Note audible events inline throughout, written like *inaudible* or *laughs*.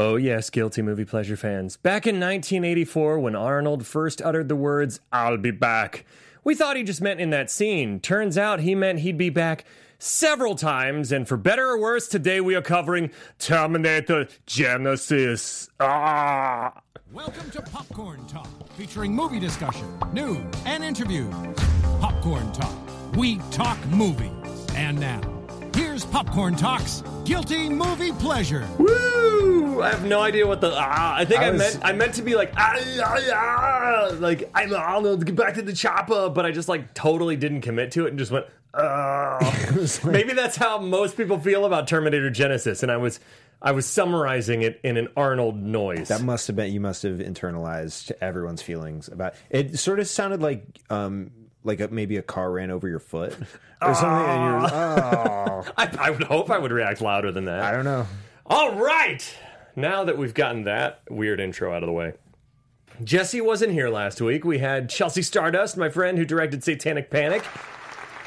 Oh, yes, guilty movie pleasure fans. Back in 1984, when Arnold first uttered the words, I'll be back, we thought he just meant in that scene. Turns out he meant he'd be back several times, and for better or worse, today we are covering Terminator Genisys. Ah! Welcome to Popcorn Talk, featuring movie discussion, news, and interviews. Popcorn Talk, we talk movies. And now, here's Popcorn Talk's Guilty Movie Pleasure. Woo! I have no idea what the ah. I think I, I was- meant I meant to be like ah, ah, ah, like I'm Arnold, get back to the chopper, but I just like totally didn't commit to it and just went. ah. *laughs* Maybe that's how most people feel about Terminator Genisys, and I was I was summarizing it in an Arnold noise. That must have been you must have internalized everyone's feelings about it. Sort of sounded like um like a, maybe a car ran over your foot *laughs* or something. And you're oh, *laughs* I, I would hope I would react louder than that. I don't know. All right. Now that we've gotten that weird intro out of the way, Jesse wasn't here last week. We had Chelsea Stardust, my friend who directed Satanic Panic.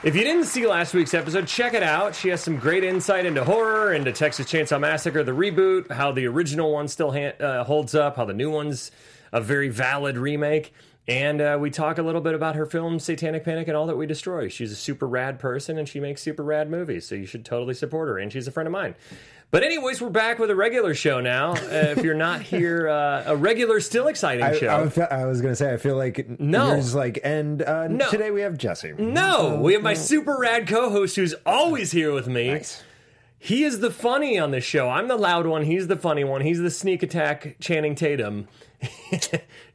If you didn't see last week's episode, check it out. She has some great insight into horror, into Texas Chainsaw Massacre, the reboot, how the original one still ha- uh, holds up, how the new one's a very valid remake. And uh, we talk a little bit about her film Satanic Panic and All That We Destroy. She's a super rad person and she makes super rad movies, so you should totally support her. And she's a friend of mine. But anyways, we're back with a regular show now. Uh, if you're not *laughs* here, uh, a regular, still exciting I, show. I, I was gonna say I feel like No. yours like and uh, No. today we have Jesse. no, we have my super rad co-host who's always here with me. Nice. He is the funny on this show. I'm the loud one. He's the funny one. He's the sneak attack Channing Tatum. *laughs*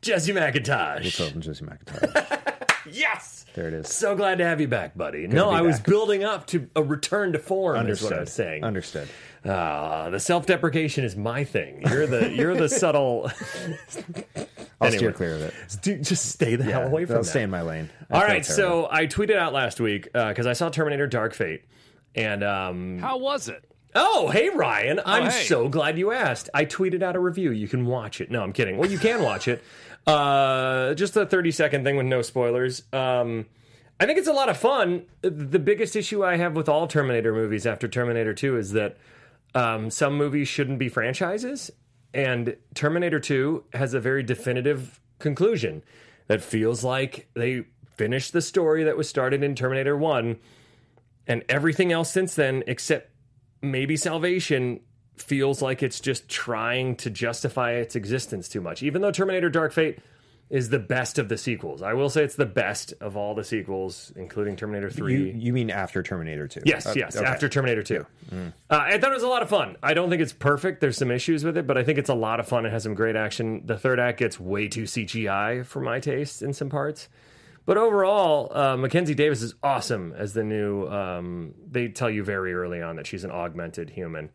Jesse McIntosh. What's up, Jesse McIntyre? *laughs* Yes. There it is. So glad to have you back, buddy. no, be I was building up to a return to form. Is what I was saying. Understood. Ah, the self-deprecation is my thing. You're the you're the *laughs* subtle. I'll Anyway. steer clear of it. Dude, just stay the hell away from I'll that. stay in my lane. I All right, terrible. so I tweeted out last week because I saw Terminator: Dark Fate, and um, How was it? oh, hey Ryan, I'm hey. so glad you asked. I tweeted out a review. You can watch it. No, I'm kidding. Well, you can watch it. *laughs* Uh, just a 30 second thing with no spoilers. Um, I think it's a lot of fun. The biggest issue I have with all Terminator movies after Terminator 2 is that um, some movies shouldn't be franchises, and Terminator 2 has a very definitive conclusion that feels like they finished the story that was started in Terminator 1, and everything else since then, except maybe Salvation, feels like it's just trying to justify its existence too much. Even though Terminator Dark Fate is the best of the sequels, I will say it's the best of all the sequels, including Terminator 3. you you mean after Terminator Two? Yes, Uh, yes. okay. After Terminator 2. Uh, I thought it was a lot of fun. I don't think it's perfect. There's some issues with it, but I think it's a lot of fun. It has some great action. The third act gets way too CGI for my taste in some parts. But overall, uh, Mackenzie Davis is awesome as the new. Um, they tell you very early on that she's an augmented human.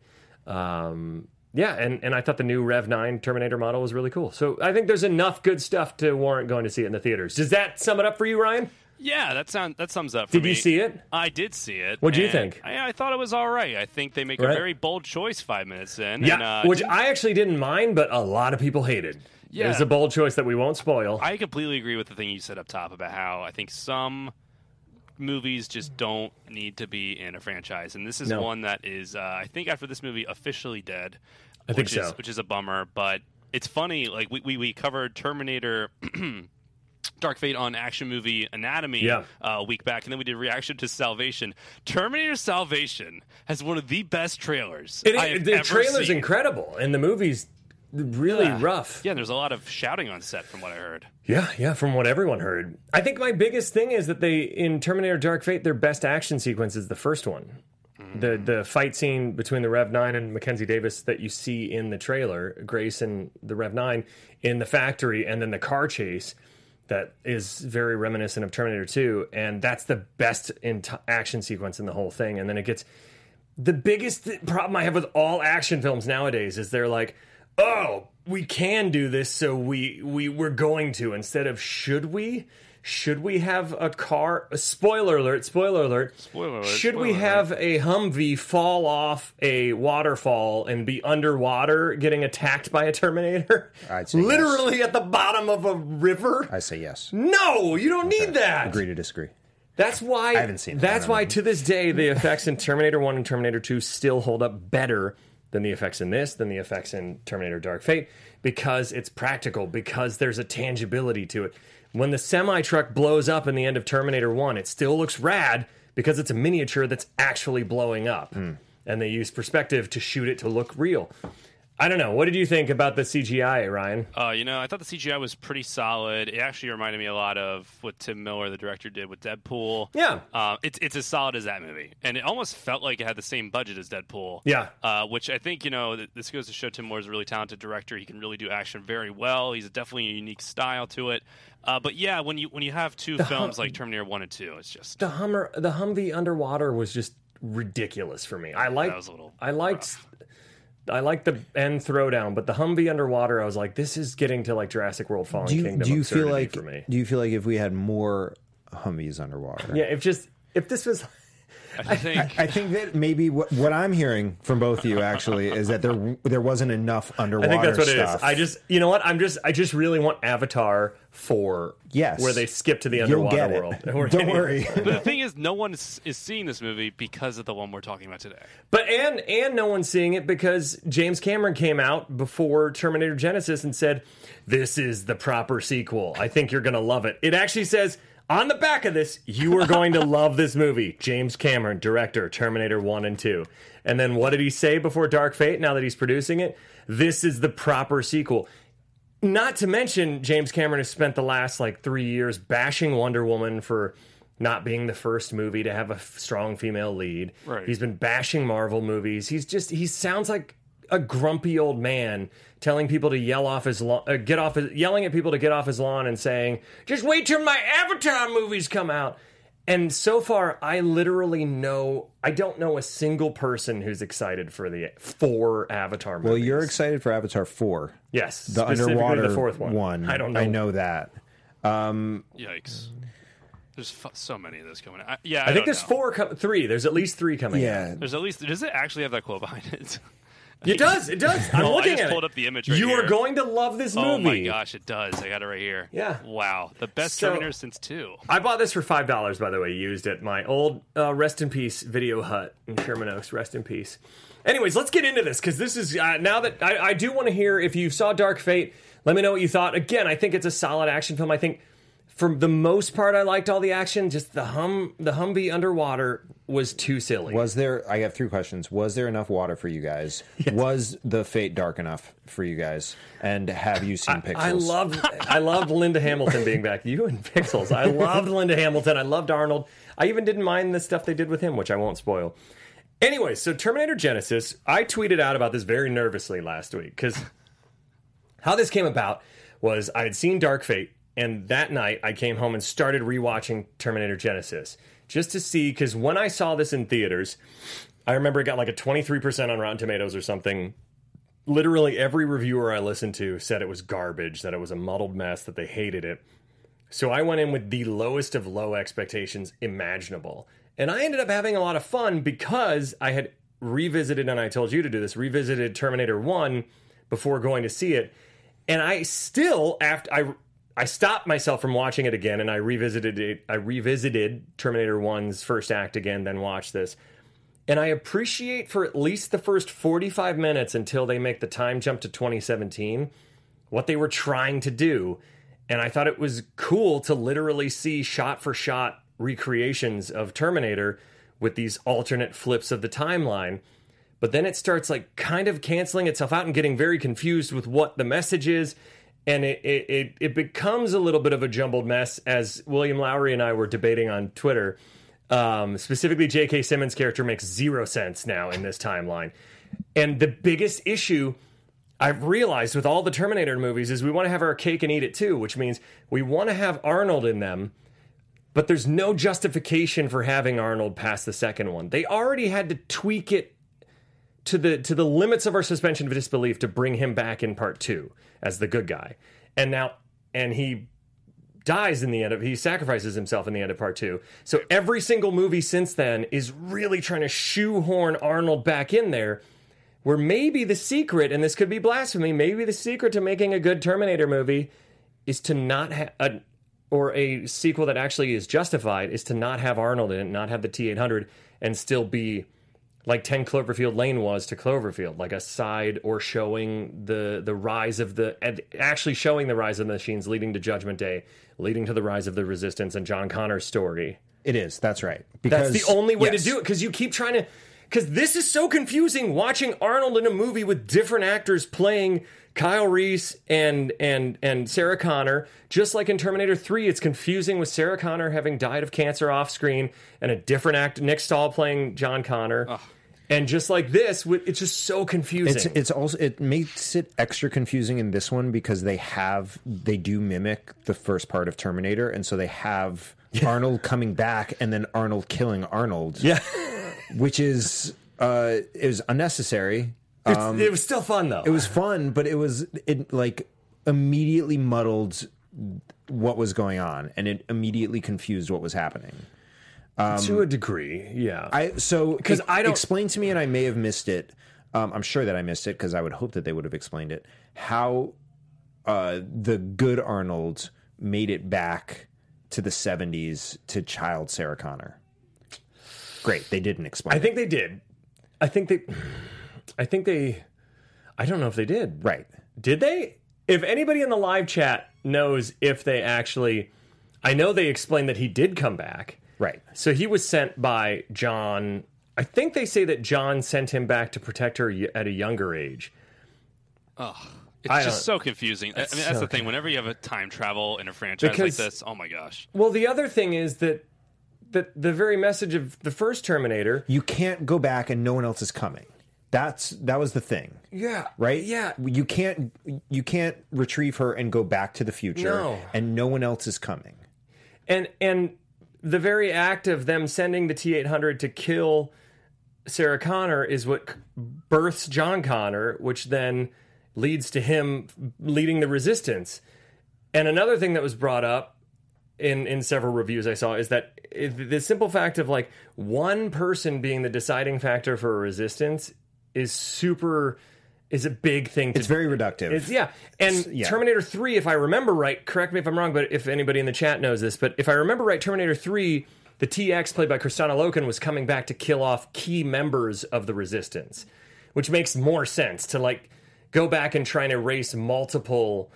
Um, yeah, and, and I thought the new Rev 9 Terminator model was really cool. So I think there's enough good stuff to warrant going to see it in the theaters. Does that sum it up for you, Ryan? Yeah, that sound that sums up. For Did me. you see it? I did see it. What'd you think? I, I thought it was all right. I think they make Right. a very bold choice five minutes in. Yeah, and, uh, which I actually didn't mind, but a lot of people hated. Yeah. It was a bold choice that we won't spoil. I completely agree with the thing you said up top about how I think some movies just don't need to be in a franchise, and this is No. one that is, uh, I think, after this movie, officially dead. I think which is, so. which is a bummer, but it's funny. Like we we, we covered Terminator. *clears throat* Dark Fate on Action Movie Anatomy Yeah. uh, a week back, and then we did reaction to Salvation. Terminator Salvation has one of the best trailers It- I have the ever trailer's seen. incredible, and the movie's really Yeah. rough. Yeah, there's a lot of shouting on set from what I heard. Yeah, yeah, from what everyone heard. I think my biggest thing is that they in Terminator Dark Fate, their best action sequence is the first one. The mm. the fight scene between the Rev Nine and Mackenzie Davis that you see in the trailer, Grace and the Rev Nine in the factory, and then the car chase that is very reminiscent of Terminator Two, and that's the best in t- action sequence in the whole thing. And then it gets the biggest th- problem I have with all action films nowadays is they're like, oh, we can do this, so we we we're going to instead of should we. Should we have a car? A spoiler alert! Spoiler alert! Spoiler alert, Should we spoiler have a Humvee fall off a waterfall and be underwater, getting attacked by a Terminator? I'd say yes. literally at the bottom of a river. I say yes. no, you don't need that. Agree to disagree. That's why. I haven't seen. That's I don't why to this day the effects in Terminator One and Terminator Two still hold up better than the effects in this, than the effects in Terminator Dark Fate, because it's practical, because there's a tangibility to it. When the semi truck blows up in the end of Terminator 1, it still looks rad because it's a miniature that's actually blowing up. Hmm. And they use perspective to shoot it to look real. I don't know. What did you think about the CGI, Ryan? Uh, you know, I thought the CGI was pretty solid. It actually reminded me a lot of what Tim Miller, the director, did with Deadpool. Yeah. Uh, it's it's as solid as that movie, and it almost felt like it had the same budget as Deadpool. Yeah. Uh, which I think you know th- this goes to show Tim Miller's a really talented director. He can really do action very well. He's definitely a unique style to it. Uh, but yeah, when you when you have two films like Terminator One and Two, it's just the Hummer, the Humvee underwater was just ridiculous for me. I liked, was a little I liked, I like the end throwdown, but the Humvee underwater, I was like, this is getting to like Jurassic World Fallen Do you, Kingdom. do you feel like do you feel like if we had more Humvees underwater? Yeah, if just if this was, I think I think that maybe what, what I'm hearing from both of you actually is that there there wasn't enough I underwater. think that's what it is. stuff. I just, you know what? I'm just, I just really want Avatar four, Yes. where they skip to the underwater get world. *laughs* We're Don't getting- worry. But *laughs* the thing is, no one is, is seeing this movie because of the one we're talking about today. But and and no one's seeing it because James Cameron came out before Terminator Genisys and said, "This is the proper sequel. I think you're going to love it." It actually says on the back of this, "You are going to *laughs* love this movie." James Cameron, director, Terminator 1 and 2. And then what did he say before Dark Fate now that he's producing it? This is the proper sequel. Not to mention, James Cameron has spent the last like three years bashing Wonder Woman for not being the first movie to have a f- strong female lead. Right. He's been bashing Marvel movies. He's just he sounds like a grumpy old man telling people to yell off his lawn, uh, get off his, yelling at people to get off his lawn and saying, "Just wait till my Avatar movies come out." And so far, I literally know I don't know a single person who's excited for the four Avatar movies. well, you're excited for Avatar four, yes, the specifically underwater the fourth one. I don't know. I know that. Um, Yikes! There's fu- so many of those coming. out. I, yeah, I, I think don't there's know. four, com- three. There's at least three coming. out. Yeah, There's at least does it actually have that quote behind it? *laughs* *laughs* It does. It does. I'm *laughs* Oh, I looking just at pulled it. up the image right you are going to love this movie. Oh my gosh, it does. I got it right here. Yeah. Wow, the best So- Terminator since two. I bought this for five dollars, by the way. Used at my old uh, rest in peace video hut in Sherman Oaks. Rest in peace. Anyways, let's get into this because this is uh, now that I, I do want to hear if you saw Dark Fate. Let me know what you thought. Again, I think it's a solid action film. I think for the most part, I liked all the action. Just the hum, the Humvee underwater was too silly. Was there? I have three questions. Was there enough water for you guys? Was the fate dark enough for you guys? And have you seen Pixels? I love, I loved Linda Hamilton being back. You and Pixels. I loved Linda Hamilton. I loved Arnold. I even didn't mind the stuff they did with him, which I won't spoil. Anyway, so Terminator Genisys, I tweeted out about this very nervously last week because how this came about was I had seen Dark Fate, and that night I came home and started rewatching Terminator Genisys just to see because when I saw this in theaters, I remember it got like a 23% on Rotten Tomatoes or something literally every reviewer I listened to said it was garbage, that it was a muddled mess, that they hated it. So I went in with the lowest of low expectations imaginable. And I ended up having a lot of fun because I had revisited, and I told you to do this, revisited Terminator 1 before going to see it. And I still, after I I stopped myself from watching it again and I revisited it. I revisited Terminator 1's first act again, then watched this. And I appreciate for at least the first 45 minutes until they make the time jump to 2017 what they were trying to do. And I thought it was cool to literally see shot for shot recreations of Terminator with these alternate flips of the timeline. But then it starts like kind of canceling itself out and getting very confused with what the message is. And it, it, it, becomes a little bit of a jumbled mess as William Lowry and I were debating on Twitter. Um, specifically, J.K. Simmons' character makes zero sense now in this timeline. And the biggest issue I've realized with all the Terminator movies is we want to have our cake and eat it too, which means we want to have Arnold in them, but there's no justification for having Arnold past the second one. They already had to tweak it to the to the limits of our suspension of disbelief to bring him back in part two as the good guy. And now and he dies in the end of he sacrifices himself in the end of part two. So every single movie since then is really trying to shoehorn Arnold back in there. Where maybe the secret, and this could be blasphemy, maybe the secret to making a good Terminator movie is to not have a or a sequel that actually is justified is to not have Arnold in it, not have the T eight hundred, and still be like 10 Cloverfield Lane was to Cloverfield, like a side or showing the the rise of the and actually showing the rise of the machines leading to Judgment Day, leading to the rise of the resistance and John Connor's story. It is. That's right. That's the only way yes. to do it because you keep trying to. Because this is so confusing watching Arnold in a movie with different actors playing Kyle Reese and and and Sarah Connor. Just like in Terminator Three, it's confusing with Sarah Connor having died of cancer off screen and a different act Nick Stahl playing John Connor. And just like this, it's just so confusing. It's it's also it makes it extra confusing in this one because they have they do mimic the first part of Terminator, and so they have Arnold coming back and then Arnold killing Arnold. yeah, *laughs* which is uh is unnecessary. It's- it was still fun though. It was fun, but it was it like immediately muddled what was going on, and it immediately confused what was happening. to a degree. Yeah, I so because I don't- explain to me, and I may have missed it. Um, I'm sure that I missed it because I would hope that they would have explained it. How uh, the good Arnold made it back to the 70s to child Sarah Connor. Great, they didn't explain. I it. think they did. I think they. I think they. I don't know if they did. right. Did they? If anybody in the live chat knows if they actually, I know they explained that he did come back. Right. So he was sent by John. I think they say that John sent him back to protect her at a younger age. Oh, it's I just so confusing. I mean, that's so the thing. Whenever you have a time travel in a franchise Because- like this, oh my gosh. Well, the other thing is that that the very message of the first Terminator. You can't go back and no one else is coming. That's that was the thing. Yeah. Right? Yeah. You can't you can't retrieve her and go back to the future No. and no one else is coming. and and the very act of them sending the T eight hundred to kill Sarah Connor is what births John Connor, which then leads to him leading the resistance. And another thing that was brought up in in several reviews I saw is that it, the simple fact of like one person being the deciding factor for a resistance is super is a big thing to It's very reductive. it's, yeah. And yeah. Terminator 3, if I remember right, correct me if I'm wrong, but if anybody in the chat knows this, but if I remember right, Terminator 3, the TX played by Kristanna Loken was coming back to kill off key members of the resistance, which makes more sense to like go back and try and erase multiple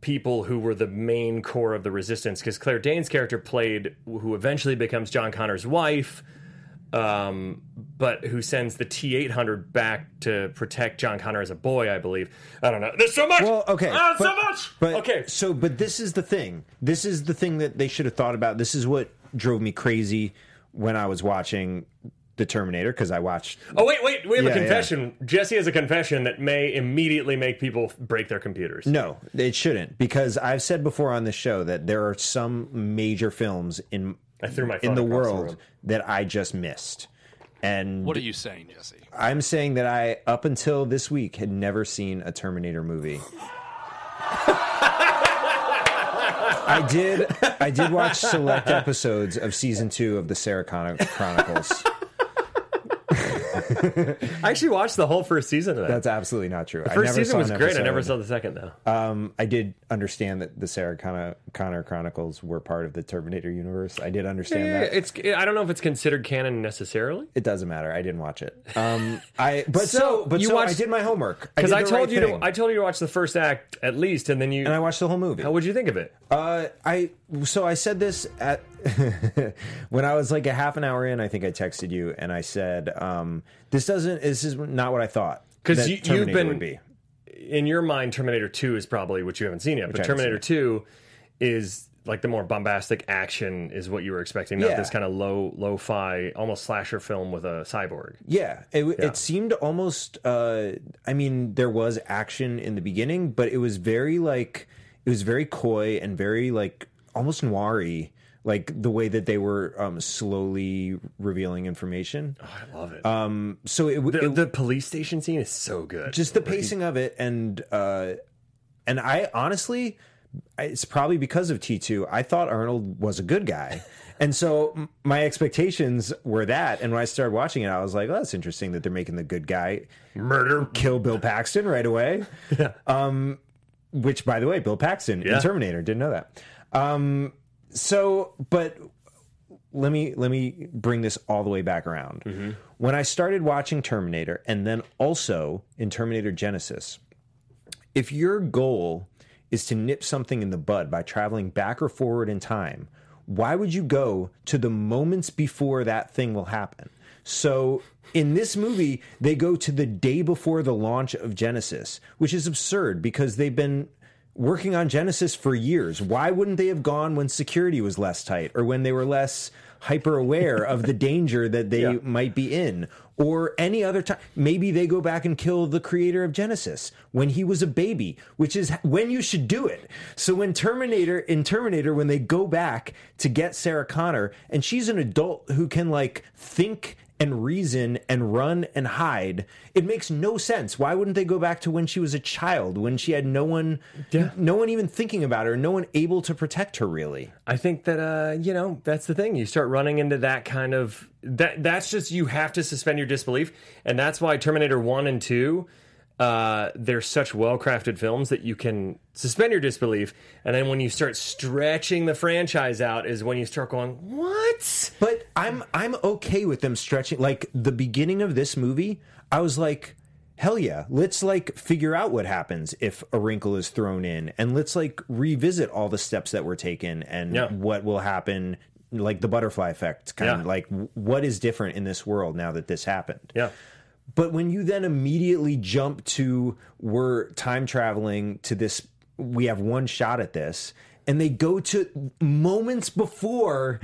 people who were the main core of the resistance because Claire Danes' character played who eventually becomes John Connor's wife um, but who sends the T eight hundred back to protect John Connor as a boy, I believe. I don't know. There's so much. Well, okay, Ah, so much. But okay, so but this is the thing. This is the thing that they should have thought about. This is what drove me crazy when I was watching the Terminator because I watched. oh wait, wait. We have Yeah, a yeah. confession. Jesse has a confession that may immediately make people break their computers. No, it shouldn't because I've said before on the show that there are some major films in I threw my in the across the world that I just missed. And What are you saying, Jesse? I'm saying that I, up until this week, had never seen a Terminator movie. *laughs* I did. I did watch select episodes of season two of the Sarah Connor Chronicles. I actually watched the whole first season of that. That's absolutely not true. the I first never season saw was great. I never saw the second though. Um, I did understand that the Sarah Connor, Connor Chronicles were part of the Terminator universe. I did understand Yeah, that. it's. I don't know if it's considered canon necessarily. It doesn't matter. I didn't watch it. Um, I *laughs* but So, so, but you so I did my homework Because did I told right you thing. to. I told you to watch the first act at least, and then you. and I watched the whole movie. how would you think of it? Uh, I so I said this at *laughs* when I was like a half an hour in. I think I texted you and I said, um, "This doesn't. This is not what I thought." Because you- you've been- be. in your mind, Terminator 2 is probably what you haven't seen yet, but Terminator 2 is like the more bombastic action is what you were expecting, not Yeah. this kind of low lo-fi, almost slasher film with a cyborg. Yeah, it, it seemed almost. Uh, I mean, there was action in the beginning, but it was very like it was very coy and very like almost noiry, like the way that they were um, slowly revealing information. I love it. Um, so it, the, it the police station scene is so good. just the pacing of it and uh and i honestly it's probably because of t2 i thought arnold was a good guy *laughs* and so my expectations were that and when i started watching it i was like well, that's interesting that they're making the good guy Murder. kill bill paxton right away *laughs* um which by the way bill paxton Yeah. in terminator didn't know that um so but let me let me bring this all the way back around. Mm-hmm. When I started watching Terminator, and then also in Terminator Genisys, if your goal is to nip something in the bud by traveling back or forward in time, why would you go to the moments before that thing will happen? So in this movie, they go to the day before the launch of Genisys, which is absurd because they've been working on Genisys for years. Why wouldn't they have gone when security was less tight or when they were less hyper aware of the danger that they Yeah. might be in or any other time maybe they go back and kill the creator of Genisys when he was a baby which is when you should do it so when Terminator in Terminator when they go back to get Sarah Connor and she's an adult who can like think and reason and run and hide it makes no sense why wouldn't they go back to when she was a child when she had no one Yeah. no one even thinking about her no one able to protect her really I think that uh, you know that's the thing. You start running into that kind of that. That's just you have to suspend your disbelief, and that's why Terminator One and Two. Uh, they're such well-crafted films that you can suspend your disbelief, and then when you start stretching the franchise out, is when you start going, "What?" But I'm I'm okay with them stretching like the beginning of this movie. I was like, hell yeah, let's like figure out what happens if a wrinkle is thrown in, and let's like revisit all the steps that were taken and Yeah. what will happen, like the butterfly effect, kind Yeah. of like what is different in this world now that this happened. Yeah, But when you then immediately jump to we're time traveling to this, we have one shot at this, and they go to moments before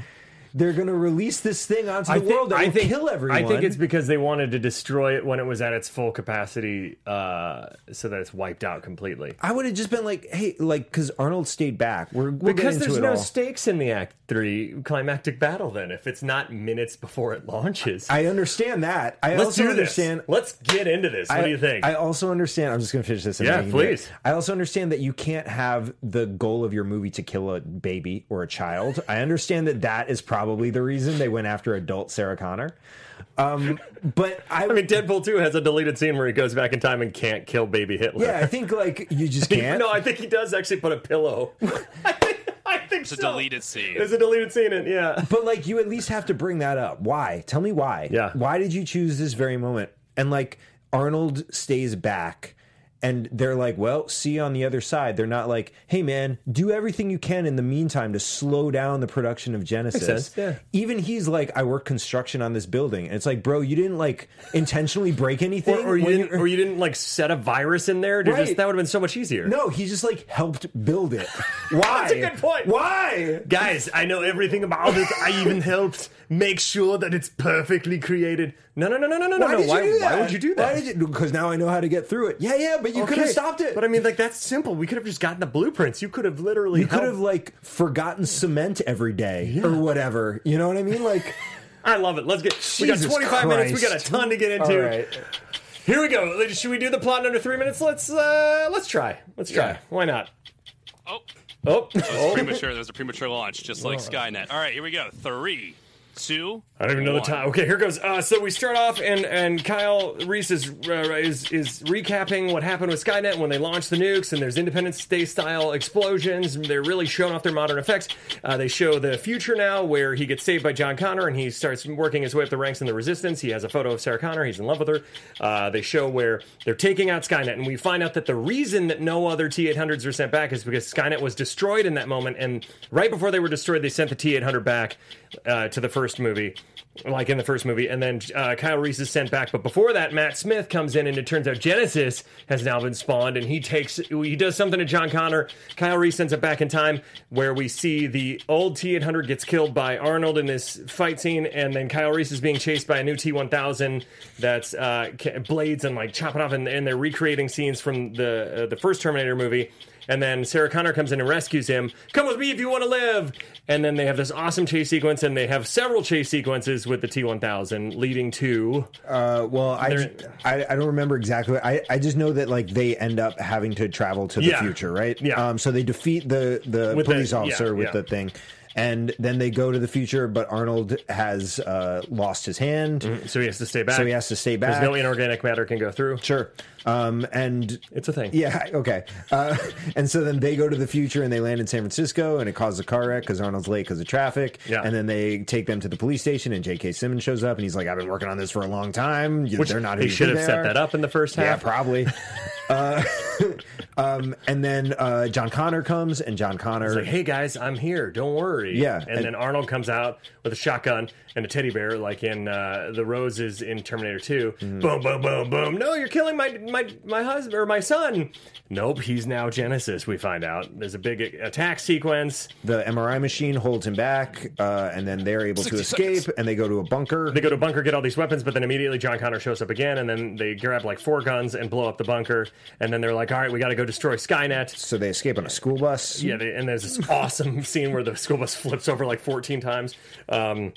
they're going to release this thing onto the world that will kill everyone. I think it's because they wanted to destroy it when it was at its full capacity, uh, so that it's wiped out completely. I would have just been like, hey, like because Arnold stayed back. We're we'll Because there's no all. stakes in the Act Three climactic battle. Then, if it's not minutes before it launches, I understand that. I let's also do understand. this. Let's get into this. What I, do you think? I also understand. I'm just going to finish this. Yeah, then you can do it. please. I also understand that you can't have the goal of your movie to kill a baby or a child. I understand that that is probably the reason they went after adult Sarah Connor. Um, but I, I mean, Deadpool 2 has a deleted scene where he goes back in time and can't kill baby Hitler. yeah, I think like you just *laughs* can't. no, I think he does actually put a pillow. *laughs* I think, I think It's a so. deleted scene. There's a deleted scene in yeah. But like you at least have to bring that up. Why? Tell me why. Yeah. Why did you choose this very moment? And like Arnold stays back and they're like, well, see you on the other side. They're not like, hey man, do everything you can in the meantime to slow down the production of Genisys. sense, yeah. Even he's like, I work construction on this building. And it's like, bro, you didn't like intentionally break *laughs* anything. Or, or you didn't, or you didn't like set a virus in there Right. just that would have been so much easier. no, he just like helped build it. Why? *laughs* That's a good point. Why? Guys, I know everything about it. I even helped make sure that it's perfectly created. No, no, no, no, no, no, Why no. did why, you do that? why would you do that? Why did you? Because now I know how to get through it. Yeah, yeah, but you could have stopped it. But I mean, like that's simple. We could have just gotten the blueprints. You could have literally. You could have like forgotten cement every day or whatever. You know what I mean? Like, *laughs* I love it. Let's get. we got Jesus 25 minutes. We got a ton to get into. right. Here we go. Should we do the plot in under three minutes? Let's uh let's try. Let's try. Yeah. Why not? Oh, Oh, that was oh. premature. That was a premature launch, just like Skynet. All right, here we go. Three, two. I don't even know the time. Okay, here goes. Uh, so we start off, and and Kyle Reese is uh, is is recapping what happened with Skynet when they launched the nukes, and there's Independence Day style explosions. They're really showing off their modern effects. Uh, they show the future now, where he gets saved by John Connor, and he starts working his way up the ranks in the Resistance. He has a photo of Sarah Connor. He's in love with her. Uh, they show where they're taking out Skynet, and we find out that the reason that no other T800s were sent back is because Skynet was destroyed in that moment, and right before they were destroyed, they sent the T800 back uh, to the first movie like in the first movie, and then uh, Kyle Reese is sent back. But before that, Matt Smith comes in, and it turns out Genisys has now been spawned, and he takes he does something to John Connor. Kyle Reese sends it back in time, where we see the old T eight hundred gets killed by Arnold in this fight scene, and then Kyle Reese is being chased by a new T one thousand that's uh, blades and like chopping off, and, and they're recreating scenes from the uh, the first Terminator movie. And then Sarah Connor comes in and rescues him. Come with me if you want to live. And then they have this awesome chase sequence, and they have several chase sequences with the T1000, leading to Uh, well, I, I I don't remember exactly. I I just know that like they end up having to travel to the Yeah. future, right? Yeah. Um. So they defeat the the With the- police officer yeah, with yeah. the thing. And then they go to the future, but Arnold has uh, lost his hand, so he has to stay back. so he has to stay back. There's no inorganic matter can go through. Sure. Um, and It's a thing. yeah, *laughs* okay. Uh, and so then they go to the future and they land in San Francisco and it causes a car wreck because Arnold's late because of traffic. Yeah. And then they take them to the police station and J.K. Simmons shows up and he's like, I've been working on this for a long time. Which They're not who they should have set that up in the first half. Yeah, probably. *laughs* uh, *laughs* um, and then uh, John Connor comes and John Connor. Like, hey guys, I'm here. Don't worry. Yeah, And, and- then Arnold comes out with a shotgun and a teddy bear, like in uh, the roses in Terminator 2. Mm-hmm. Boom, boom, boom, boom. No, you're killing my my my my husband or my son. Nope, he's now Genisys. We find out there's a big attack sequence. the MRI machine holds him back, uh, and then they're able to escape, seconds. and they go to a bunker. They go to a bunker, get all these weapons, but then immediately John Connor shows up again, and then they grab like four guns and blow up the bunker. And then they're like, "All right, we got to go destroy Skynet." so they escape on a school bus. Yeah, they, and there's this *laughs* awesome scene where the school bus flips over like 14 times. Um,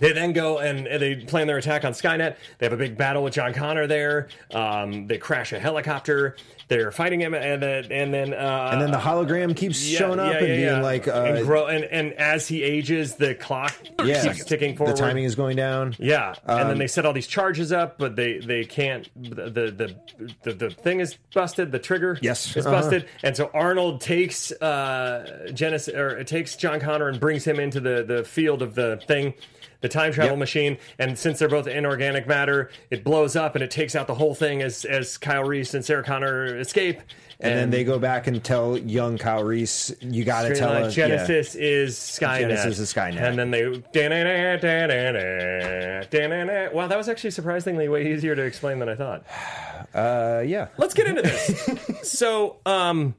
they then go and, and they plan their attack on Skynet. They have a big battle with John Connor there. Um, they crash a helicopter. They're fighting him, and then and then uh, And then the hologram keeps yeah, showing up yeah, and yeah, being like, uh, and, grow, and and as he ages, the clock yeah, keeps ticking forward. The timing is going down. Yeah, and Um, then they set all these charges up, but they they can't. The the the, the thing is busted. The trigger Yes. is Uh-huh. busted, and so Arnold takes uh Genisys or takes John Connor and brings him into the the field of the thing. The time travel Yep. machine, and since they're both inorganic matter, it blows up and it takes out the whole thing as as Kyle Reese and Sarah Connor escape. And, then they go back and tell young Kyle Reese, "You got to tell us." yeah. Genisys is Skynet. Genisys is Skynet. And then they. da-na-na, da-na-na, da-na-na. Wow, that was actually surprisingly way easier to explain than I thought. *sighs* Uh, yeah. Let's get into this. *laughs* so, um,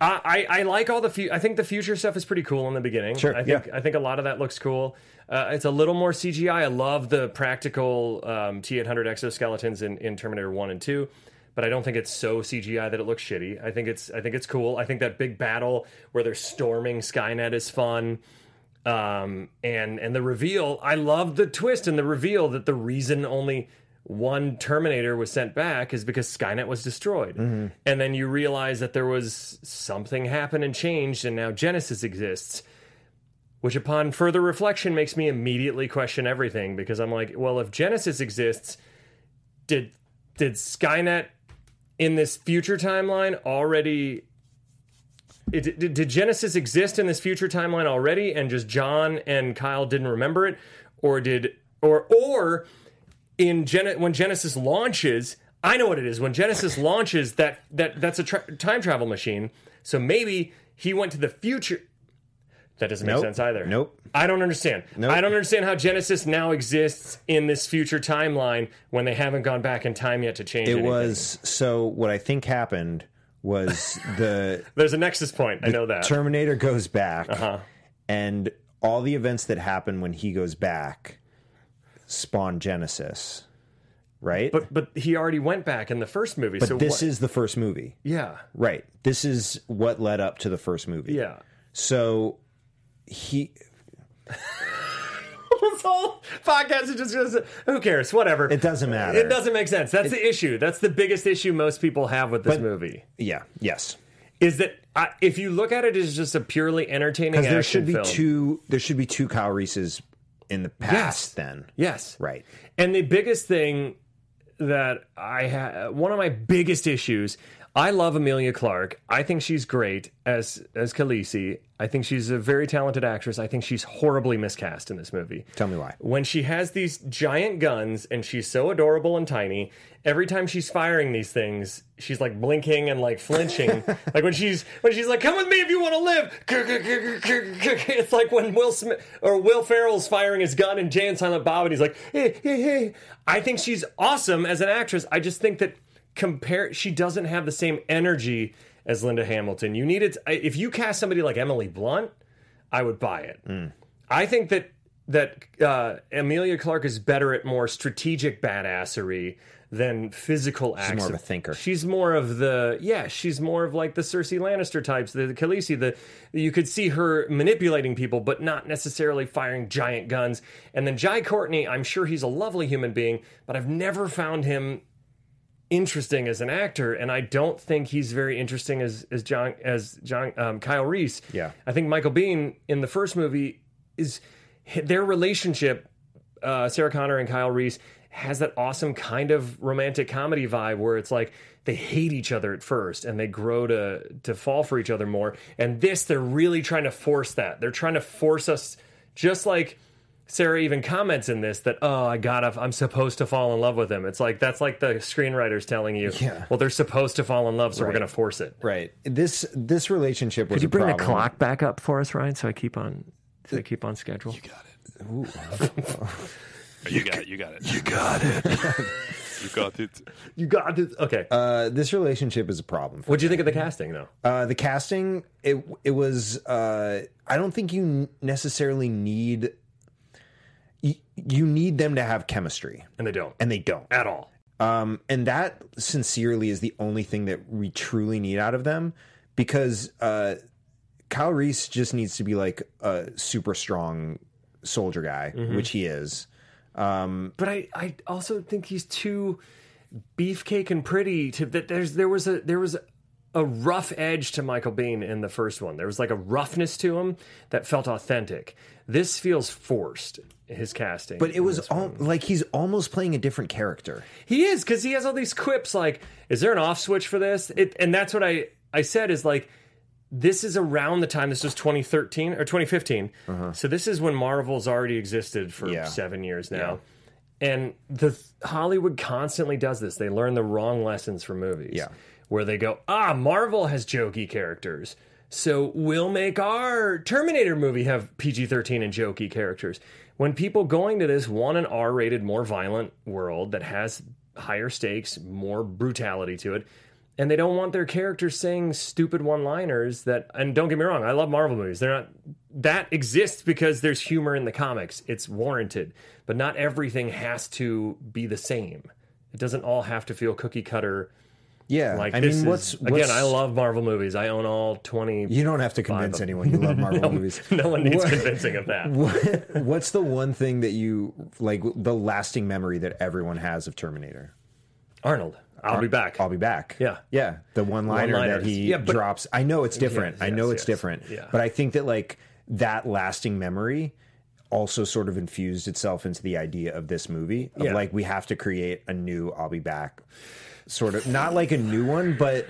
I, I I like all the fu- I think the future stuff is pretty cool in the beginning. Sure, I think yeah. I think a lot of that looks cool. Uh, it's a little more CGI. I love the practical um, T eight hundred exoskeletons in, in Terminator one and two, but I don't think it's so CGI that it looks shitty. I think it's I think it's cool. I think that big battle where they're storming Skynet is fun. Um, and and the reveal, I love the twist and the reveal that the reason only one Terminator was sent back is because Skynet was destroyed. Mm-hmm. And then you realize that there was something happened and changed, and now Genisys exists. Which, upon further reflection, makes me immediately question everything because I'm like, well, if Genisys exists, did did Skynet in this future timeline already it, did, did Genisys exist in this future timeline already, and just John and Kyle didn't remember it, or did or or in Gen- when Genisys launches, I know what it is. When Genisys launches, that that that's a tra- time travel machine. So maybe he went to the future. That doesn't make Nope. sense either. Nope. I don't understand. Nope. I don't understand how Genisys now exists in this future timeline when they haven't gone back in time yet to change It anything. was so. What I think happened was the *laughs* There's a nexus point. I know that. Terminator goes back, Uh-huh. and all the events that happen when he goes back spawn Genisys, right? but but he already went back in the first movie. But so this what- is the first movie, yeah right? This is what led up to the first movie. yeah. So he *laughs* this whole podcast is just, just who cares? Whatever. It doesn't matter. It doesn't make sense. That's the issue. That's the biggest issue most people have with this But- movie. yeah yes Is that I, if you look at it as just a purely entertaining because there should be film, two there should be two Kyle Reeses in the past Yes. then. Yes, right. And the biggest thing that I had, one of my biggest issues, I love Emilia Clarke. I think she's great as as Khaleesi. I think she's a very talented actress. I think she's horribly miscast in this movie. Tell me why. When she has these giant guns and she's so adorable and tiny, every time she's firing these things, she's like blinking and like flinching. *laughs* like when she's when she's like, "Come with me if you want to live." *laughs* It's like when Will Smith or Will Ferrell's firing his gun and Jay and Silent Bob, and he's like, "Hey, hey, hey." I think she's awesome as an actress. I just think that compare she doesn't have the same energy as Linda Hamilton. You need it if you cast somebody like Emily Blunt, I would buy it. I think that that uh, Emilia Clarke is better at more strategic badassery than physical acts. more of a thinker. She's more of the yeah. She's more of like the Cersei Lannister types, the, the Khaleesi. The you could see her manipulating people, but not necessarily firing giant guns. And then Jai Courtney, I'm sure he's a lovely human being, but I've never found him interesting as an actor, and I don't think he's very interesting as as John as John um, Kyle Reese. Yeah. I think Michael Biehn in the first movie is their relationship, uh, Sarah Connor and Kyle Reese has that awesome kind of romantic comedy vibe where it's like they hate each other at first and they grow to to fall for each other more. And this, they're really trying to force that. They're trying to force us, just like Sarah even comments in this that oh I gotta I'm supposed to fall in love with him. It's like that's like the screenwriters telling you, Yeah. well they're supposed to fall in love, so we're gonna force it. Right. This this relationship was Could you a bring the clock back up for us, Ryan, so I keep on so I keep on schedule? *laughs* You got it. you got it. You got it. You got it. You got it. you got it. Okay. Uh, this relationship is a problem. What do you think of the casting though? Uh, the casting, it it was. Uh, I don't think you necessarily need. You, you need them to have chemistry, And they don't. and they don't. At all. Um, and that sincerely is the only thing that we truly need out of them, because uh, Kyle Reese just needs to be like a super strong soldier guy, which he is. But I, I also think he's too beefcake and pretty to that there's there was a there was a, a rough edge to Michael Biehn in the first one. There was like a roughness to him that felt authentic. This feels forced, his casting. But it was all, like he's almost playing a different character. He is because he has all these quips like, "Is there an off switch for this?" It, and that's what I I said is like, this is around the time. This was 2013 or 2015. So this is when Marvel's already existed for Uh-huh. Yeah. seven years now. And the Hollywood constantly does this. They learn the wrong lessons from movies. Yeah. Where they go, ah, Marvel has jokey characters. So we'll make our Terminator movie have PG 13 and jokey characters. When people going to this want an R rated, more violent world that has higher stakes, more brutality to it, and they don't want their characters saying stupid one liners that, and don't get me wrong, I love Marvel movies. They're not, that exists because there's humor in the comics. It's warranted, but not everything has to be the same. It doesn't all have to feel cookie cutter. Yeah, Like I mean, is- what's, again? I love Marvel movies. I own all twenty. You don't have to convince anyone you love *laughs* Marvel movies. no one needs What- convincing of that. What, what's the one thing that you like? The lasting memory that everyone has of Terminator? Arnold, I'll be back. I'll be back. Yeah. yeah. The one liner that he Yeah, but- drops. I know it's different. Yes, I know yes, it's yes. different. Yeah. But I think that like that lasting memory also sort of infused itself into the idea of this movie of Yeah. like we have to create a new I'll be back sort of not like a new one but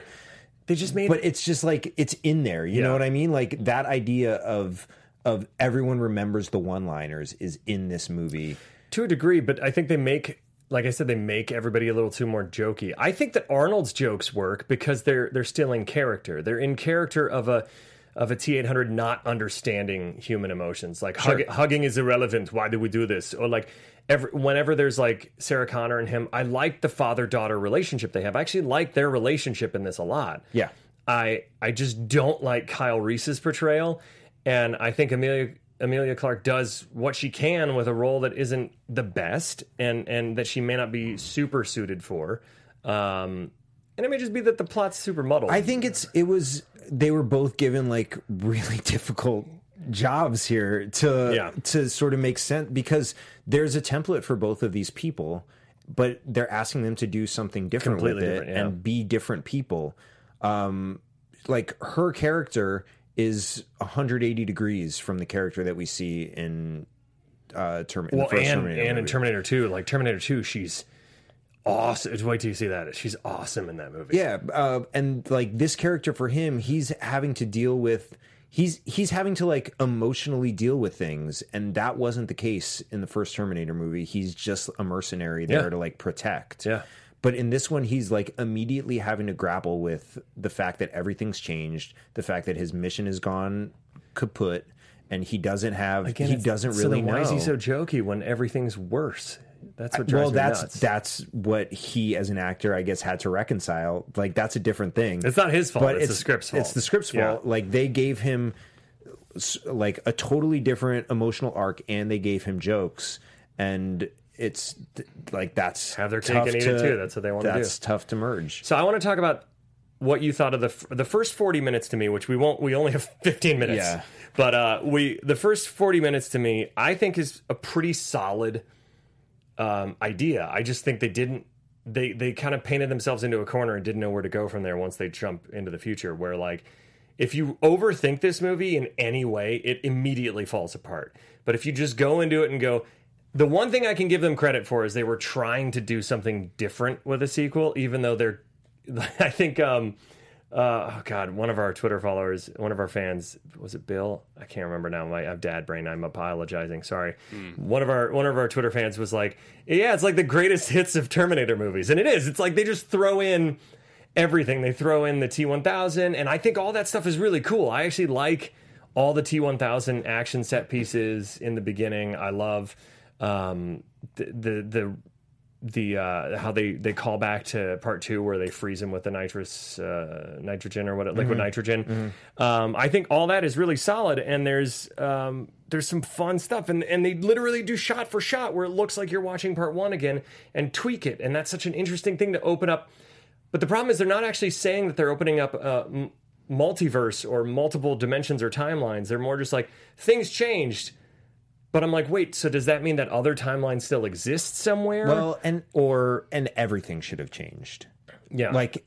they just made but it's just like it's in there you Yeah. know what i mean like that idea of of everyone remembers the one liners is in this movie to a degree, but I think they make, like I said, they make everybody a little too more jokey. I think that Arnold's jokes work because they're they're still in character. They're in character of a of a T eight hundred not understanding human emotions. Like hug, hugging is irrelevant. Why do we do this? Or like. Every, whenever there's like Sarah Connor and him, I like the father daughter relationship they have. I actually like their relationship in this a lot. Yeah. I I just don't like Kyle Reese's portrayal, and I think Amelia Emilia Clarke does what she can with a role that isn't the best, and and that she may not be super suited for. Um, and it may just be that the plot's super muddled. i think it's it was they were both given like really *laughs* difficult jobs here to Yeah. to sort of make sense because there's a template for both of these people but they're asking them to do something different Completely with it different, yeah. and be different people um like her character is 180 degrees from the character that we see in uh Term- well, the first and Terminator and in. Terminator Two, like Terminator Two, she's awesome. Wait till you see that. She's awesome in that movie. Yeah, uh, and like this character for him, he's having to deal with he's he's having to like emotionally deal with things, and that wasn't the case in the first Terminator movie. He's just a mercenary there Yeah. to like protect. Yeah. But in this one, he's like immediately having to grapple with the fact that everything's changed, the fact that his mission is gone kaput, and he doesn't have Again, he doesn't really so then why know. is he so jokey when everything's worse? That's what drives well, me that's nuts. that's what he as an actor, I guess, had to reconcile. Like that's a different thing. It's not his fault. it's, the script's fault. It's the script's Yeah. fault. Like they gave him like a totally different emotional arc, and they gave him jokes, and it's like that's Have their cake tough and eat it too. That's what they wanna do. That's tough to merge. So I want to talk about what you thought of the the first 40 minutes to me, which we won't we only have *laughs* 15 minutes. Yeah. But uh we the first 40 minutes to me, I think is a pretty solid um idea. I just think they didn't they they kind of painted themselves into a corner and didn't know where to go from there once they jump into the future where like if you overthink this movie in any way, it immediately falls apart. But if you just go into it and go, the one thing I can give them credit for is they were trying to do something different with a sequel, even though they're. *laughs* I think, um, uh, oh god, one of our Twitter followers, one of our fans, was it Bill? I can't remember now. My, I have dad brain. I'm apologizing. Sorry. One of our one of our Twitter fans was like, "Yeah, it's like the greatest *laughs* hits of Terminator movies," and it is. It's like they just throw in everything. They throw in the T1000, and I think all that stuff is really cool. I actually like all the T1000 action set pieces in the beginning. I love um, the the the, the uh, how they they call back to part two where they freeze him with the nitrous uh, nitrogen or what liquid nitrogen. Um, I think all that is really solid, and there's um, there's some fun stuff, and and they literally do shot for shot where it looks like you're watching part one again and tweak it, and that's such an interesting thing to open up. But the problem is they're not actually saying that they're opening up a m- multiverse or multiple dimensions or timelines. They're more just like things changed. But I'm like, wait, so does that mean that other timelines still exist somewhere? Well, and or and everything should have changed. yeah, Like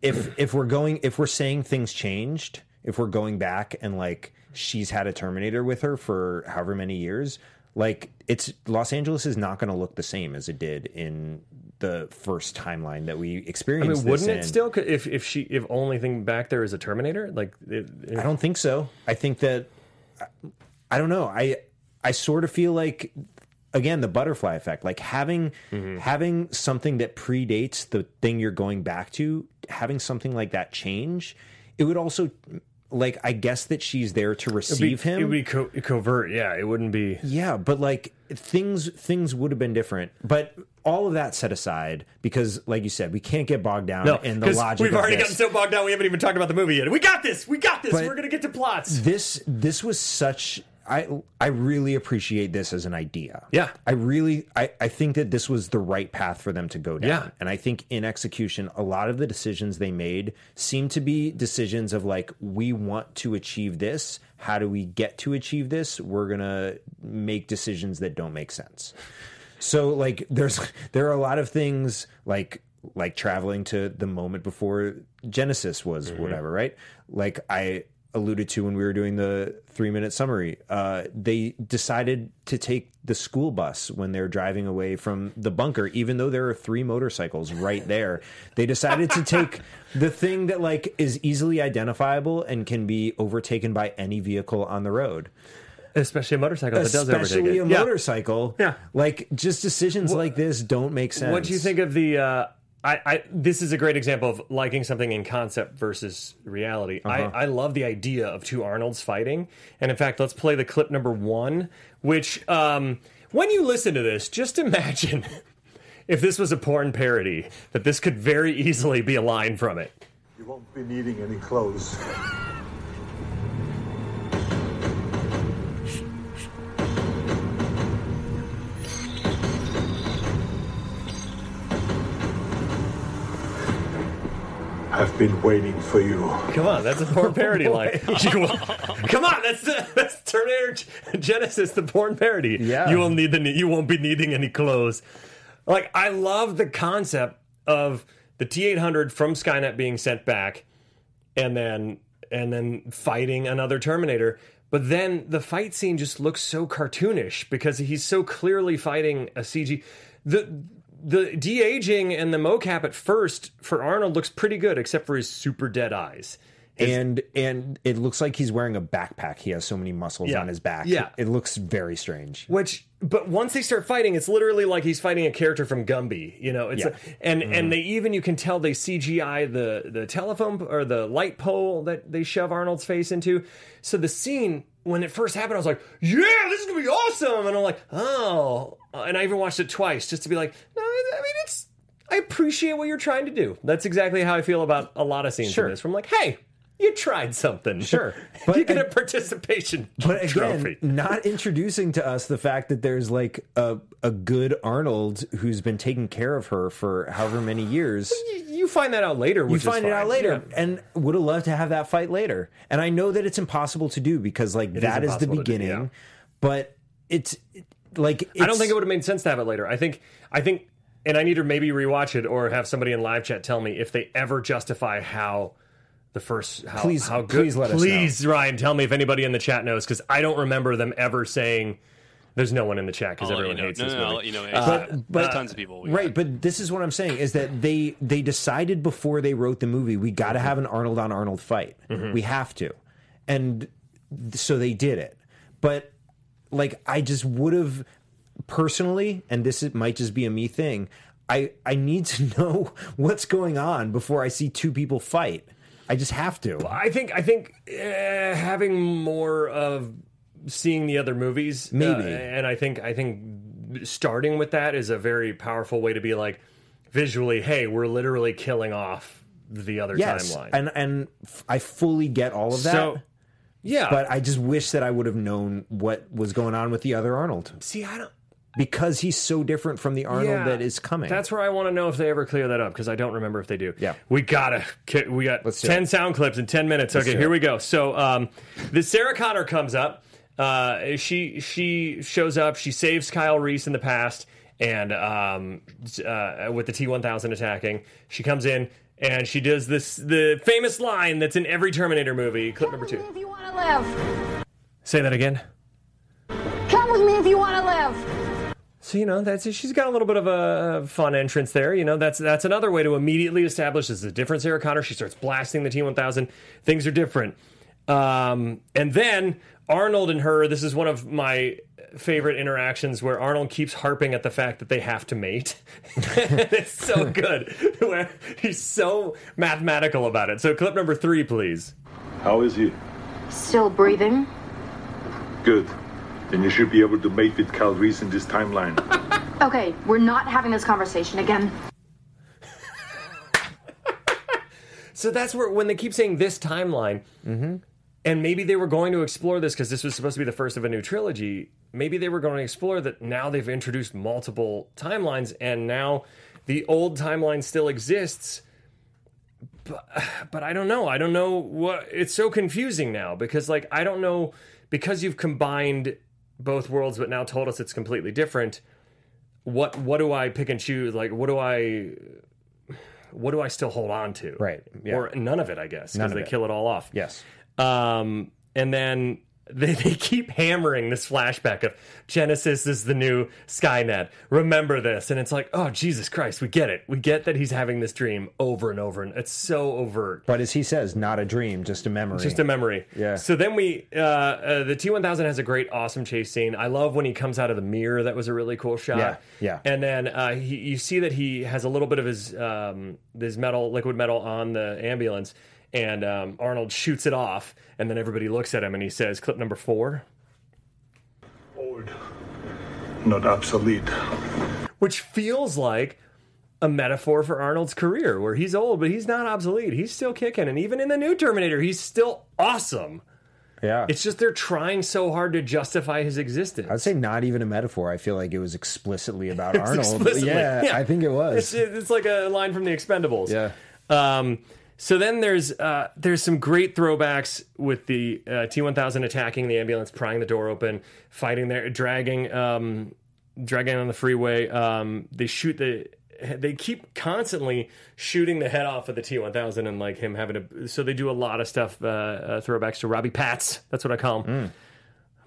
if if we're going if we're saying things changed, if we're going back and like she's had a Terminator with her for however many years, like it's Los Angeles is not going to look the same as it did in the first timeline that we I experienced. mean, wouldn't it still? If if she if only thing back there is a Terminator, like it, it- I don't think so. I think that I don't know. I I sort of feel like again the butterfly effect, like having Mm-hmm. having something that predates the thing you're going back to, having something like that change, it would also like I guess that she's there to it'd be- receive him. It would be co- covert. Yeah, it wouldn't be. Yeah, but like things things would have been different. But all of that set aside, because like you said, we can't get bogged down No, in the logic. we've already gotten so bogged down. We haven't even talked about the movie yet. We got this. We got this. But- We're gonna get to plots. this this was such I I really appreciate this as an idea. Yeah. I really I, I think that this was the right path for them to go down. Yeah. And I think in execution, a lot of the decisions they made seem to be decisions of like, we want to achieve this. How do we get to achieve this? We're gonna make decisions that don't make sense. So like there's *laughs* there are a lot of things like like traveling to the moment before Genisys was mm-hmm. whatever, right? Like I alluded to when we were doing the three minute summary. Uh, they decided to take the school bus when they're driving away from the bunker, even though there are three motorcycles right there. They decided to take *laughs* the thing that like is easily identifiable and can be overtaken by any vehicle on the road Especially a motorcycle that does especially a motorcycle. Yeah. like just decisions like this don't make sense. What do you think of the? Uh, I, I this is a great example of liking something in concept versus reality. Uh-huh. I, I love the idea of two Arnolds fighting, and in fact, let's play the clip number one. Which, um, when you listen to this, just imagine *laughs* if this was a porn parody, that this could very easily be a line from it. You won't be needing any clothes. *laughs* I've been waiting for you. Come on, that's a porn *laughs* parody line. You *laughs* will- come on, that's the, that's Terminator Genisys, the porn parody. Yeah. you will need the you won't be needing any clothes. Like I love the concept of the T eight hundred from Skynet being sent back, and then and then fighting another Terminator. But then the fight scene just looks so cartoonish because he's so clearly fighting a CG. The the de aging and the mocap at first for Arnold looks pretty good, except for his super dead eyes. And and it looks like he's wearing a backpack. He has so many muscles Yeah. on his back. Yeah. it looks very strange. Which, but once they start fighting, it's literally like he's fighting a character from Gumby. You know, it's Yeah. a, and and they even you can tell they CGI the the telephone or the light pole that they shove Arnold's face into. So the scene when it first happened, I was like, "Yeah, this is gonna be awesome," and I'm like, "Oh," uh, and I even watched it twice just to be like, "No, I mean it's." I appreciate what you're trying to do. That's exactly how I feel about a lot of scenes Sure. in this. From like, hey, you tried something. Sure. *laughs* but you get a and- participation But again, trophy. not introducing to us the fact that there's like a a good Arnold who's been taking care of her for however many years. You- you find that out later. You find is it out later, Yeah. and would have loved to have that fight later. And I know that it's impossible to do because like that is the impossible to do, beginning, yeah. but it's like I don't think it would have made sense to have it later. I think I think and I need to maybe rewatch it or have somebody in live chat tell me if they ever justify how the first how, Please- how good please let us please Ryan tell me if anybody in the chat knows because I don't remember them ever saying There's no one in the chat because everyone you know. hates no, this no, no, movie. I'll you know. Uh, There's but- tons of people. Right, got. but this is what I'm saying is that they they decided before they wrote the movie we got to have an Arnold on Arnold fight. Mm-hmm. We have to, and so they did it. But like, I just would have personally, and this is, might just be a me thing. I I need to *laughs* know what's going on before I see two people fight. I just have to. I think I think uh, having more of seeing the other movies, Maybe. uh, and I think I think starting with that is a very powerful way to be like visually. Hey, we're literally killing off the other Yes, timeline. and and f- I fully get all of that. so, yeah, but I just wish that I would have known what was going on with the other Arnold see, I don't. Because he's so different from the Arnold Yeah, that is coming. That's where I want to know if they ever clear that up because I don't remember if they do. Yeah. we gotta. We got Let's ten it. sound clips in ten minutes. okay, here it. we go. So, um, the Sarah Connor comes up. Uh, she she shows up. She saves Kyle Reese in the past, and um, uh, with the T one thousand attacking, she comes in and she does this the famous line that's in every Terminator movie. Clip number two. me if you want to live. Say that again. So you know that's she's got a little bit of a fun entrance there. You know that's that's another way to immediately establish this is a different Sarah Connor. She starts blasting the T1000. Things are different, um, and then Arnold and her. This is one of my favorite interactions where Arnold keeps harping at the fact that they have to mate. *laughs* it's so *laughs* good where he's so mathematical about it. So clip number three, please. How is he? Still breathing? Good. Then you should be able to mate with Kyle Reese in this timeline. *laughs* Okay, we're not having this conversation again. *laughs* So that's where when they keep saying this timeline, mm-hmm. and maybe they were going to explore this because this was supposed to be the first of a new trilogy. Maybe they were going to explore that now they've introduced multiple timelines, and now the old timeline still exists. But, but I don't know. I don't know what. It's so confusing now because, like, I don't know because you've combined both worlds, but now told us it's completely different. What what do I pick and choose? Like, what do I what do I still hold on to? Right, yeah. Or none of it, I guess, because they it. kill it all off. yes. Um, and then they, they keep hammering this flashback of Genisys is the new Skynet. Remember this. And it's like, oh, Jesus Christ, we get it. We get that he's having this dream over and over. And it's so overt. But as he says, not a dream, just a memory. Just a memory. Yeah. So then we, uh, uh, the T one thousand has a great, awesome chase scene. I love when he comes out of the mirror. That was a really cool shot. Yeah, yeah. And then uh, he, you see that he has a little bit of his um, his metal, liquid metal on the ambulance, and um, Arnold shoots it off, and then everybody looks at him, and he says, "Clip number four. Old. Not obsolete. which feels like a metaphor for Arnold's career, where he's old, but he's not obsolete. He's still kicking, and even in the new Terminator, he's still awesome. yeah. It's just they're trying so hard to justify his existence. I'd say not even a metaphor. I feel like it was explicitly about *laughs* Arnold. Explicitly. Yeah, I think it was. It's, it's like a line from The Expendables. Yeah. Um, so then there's uh, there's some great throwbacks with the uh, T1000 attacking the ambulance, prying the door open, fighting there, dragging um, dragging on the freeway. Um, they shoot the. They keep constantly shooting the head off of the T1000 and like him having to. So they do a lot of stuff. Uh, uh, throwbacks to Robbie Pats. That's what I call him.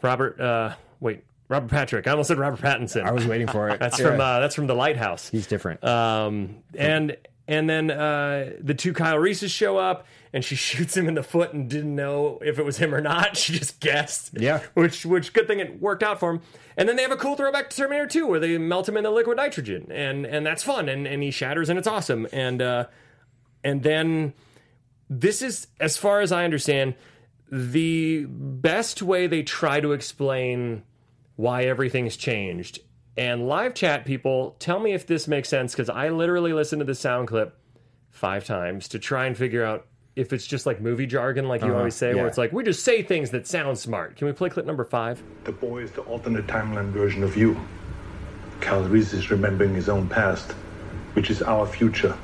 Robert. Uh, wait, Robert Patrick. I almost said Robert Pattinson. I was waiting for it. *laughs* That's Yeah. from uh, that's from the Lighthouse. He's different. Um, and and then uh, the two Kyle Reeses show up, and she *laughs* shoots him in the foot and didn't know if it was him or not. *laughs* She just guessed. Yeah. Which which good thing it worked out for him. And then they have a cool throwback to Terminator 2 where they melt him in the liquid nitrogen, and and that's fun, and and he shatters, and it's awesome. And uh, and then this is, as far as I understand, the best way they try to explain why everything's changed. And live chat people, tell me if this makes sense because I literally listened to the sound clip five times to try and figure out if it's just like movie jargon, like you uh-huh. always say, yeah. where it's like we just say things that sound smart. Can we play clip number five? The boy is the alternate timeline version of you. Kyle Reese is remembering his own past, which is our future.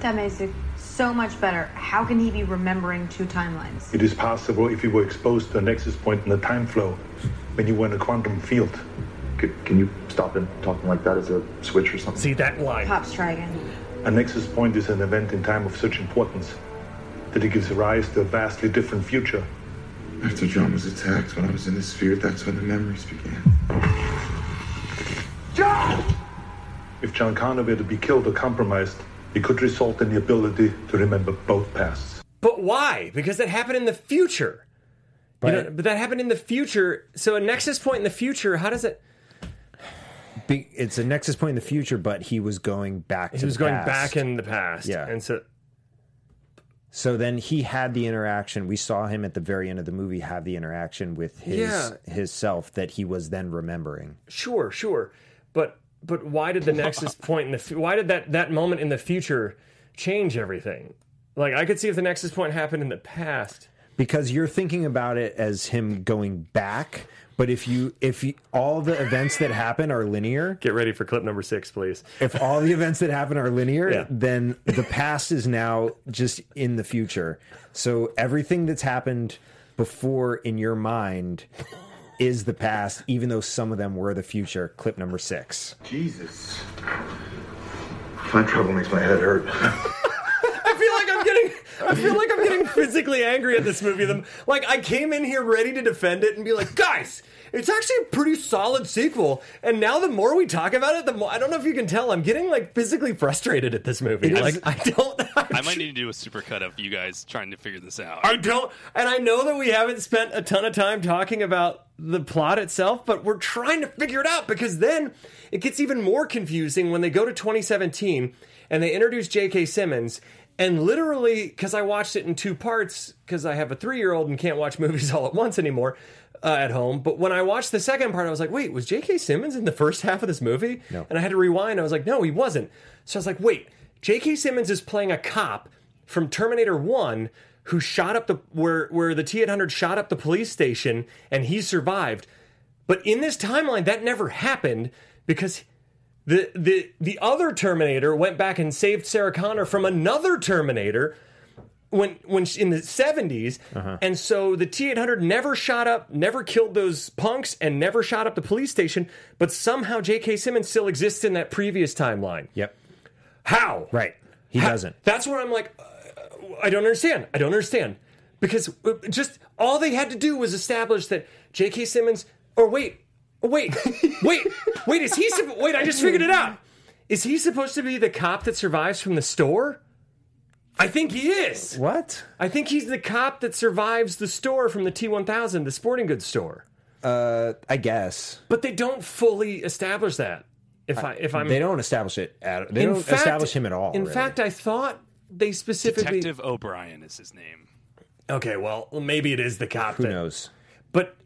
That makes it so much better. How can he be remembering two timelines? It is possible if you were exposed to a nexus point in the time flow when you were in a quantum field. Can, can you stop him talking like that as a switch or something? See that line? Pops, try again. A nexus point is an event in time of such importance that it gives rise to a vastly different future, After John was attacked, when I was in the sphere, that's when the memories began. John! If John Connor were to be killed or compromised, it could result in the ability to remember both pasts. But why? Because that happened in the future. But- you know, but that happened in the future. So a nexus point in the future, how does it? Be- it's a nexus point in the future, but he was going back. to He was going past. back in the past. Yeah. and so So then he had the interaction. We saw him at the very end of the movie have the interaction with his Yeah. his self that he was then remembering. sure, sure, but but why did the *laughs* nexus point in the why did that that moment in the future change everything? Like I could see if the nexus point happened in the past. because you're thinking about it as him going back but if you if you, all the events that happen are linear Get ready for clip number six, please. if all the events that happen are linear Yeah. then the past is now just in the future so everything that's happened before in your mind is the past even though some of them were the future clip number six Jesus. Time trouble makes my head hurt. *laughs* I feel like I'm getting. I feel like I'm getting physically angry at this movie. Them like I came in here ready to defend it and be like, guys, it's actually a pretty solid sequel. And now the more we talk about it, the more I don't know if you can tell, I'm getting like physically frustrated at this movie. Like I don't. *laughs* I might need to do a supercut of you guys trying to figure this out. I don't, and I know that we haven't spent a ton of time talking about the plot itself, but we're trying to figure it out because then it gets even more confusing when they go to 2017 and they introduce J.K. Simmons. And literally, because I watched it in two parts, because I have a three year old and can't watch *laughs* movies all at once anymore uh, at home. But when I watched the second part, I was like, wait, was J.K. Simmons in the first half of this movie? No. And I had to rewind. I was like, no, he wasn't. So I was like, wait, J.K. Simmons is playing a cop from Terminator 1 who shot up the where where the T800 shot up the police station and he survived. But in this timeline that never happened because the the the other Terminator went back and saved Sarah Connor from another Terminator when when she, in the 70s and so the T800 never shot up never killed those punks and never shot up the police station but somehow JK Simmons still exists in that previous timeline. yep How? right he How- doesn't That's where I'm like, uh, I don't understand. I don't understand because uh, just all they had to do was establish that J.K. Simmons. Or wait, wait, wait, wait. Is he? supp- Wait, I just figured it out. Is he supposed to be the cop that survives from the store? I think he is. what I think he's the cop that survives the store from the T1000, the sporting goods store. uh i guess But they don't fully establish that. If I if I'm they don't establish it at they don't fact- establish him at all In really. fact, I thought they specifically Detective O'Brien is his name. Okay, well, maybe it is the cop. who that- knows But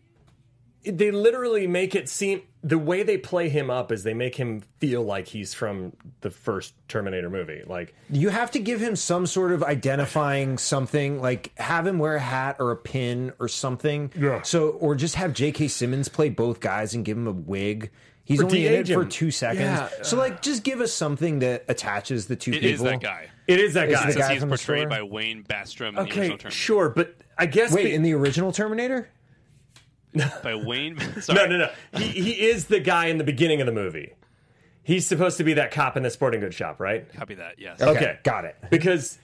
they literally make it seem the way they play him up is they make him feel like he's from the first Terminator movie. Like, You have to give him some sort of identifying something, like have him wear a hat or a pin or something. Yeah. So, or just have J.K. Simmons play both guys and give him a wig. He's Or only in it de-age for two seconds. Yeah. So, like, just give us something that attaches the two It is people. It is that guy. it is that Is guy. the guy he's from the portrayed by Wayne Bastrup in the okay, original Terminator. sure, but I guess Wait, the- in the original Terminator? By Wayne. *laughs* no, Sorry. no, no. He he is the guy in the beginning of the movie. He's supposed to be that cop in the sporting goods shop, right? Copy that. Yes. Okay. got it. because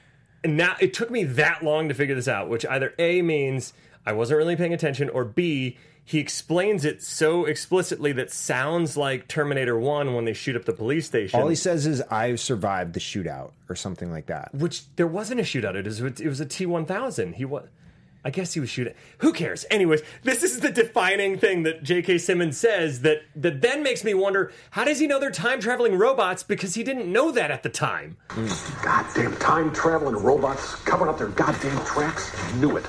now it took me that long to figure this out, which either A means I wasn't really paying attention, or B, he explains it so explicitly that sounds like Terminator 1 when they shoot up the police station. All he says is, I survived the shootout or something like that. which there wasn't a shootout. It was it was a T one thousand. He was. I guess he was shooting. Who cares? Anyways, this is the defining thing that J.K. Simmons says that that then makes me wonder: How does he know they're time traveling robots? Because he didn't know that at the time. Goddamn time traveling robots covering up their goddamn tracks. Knew it.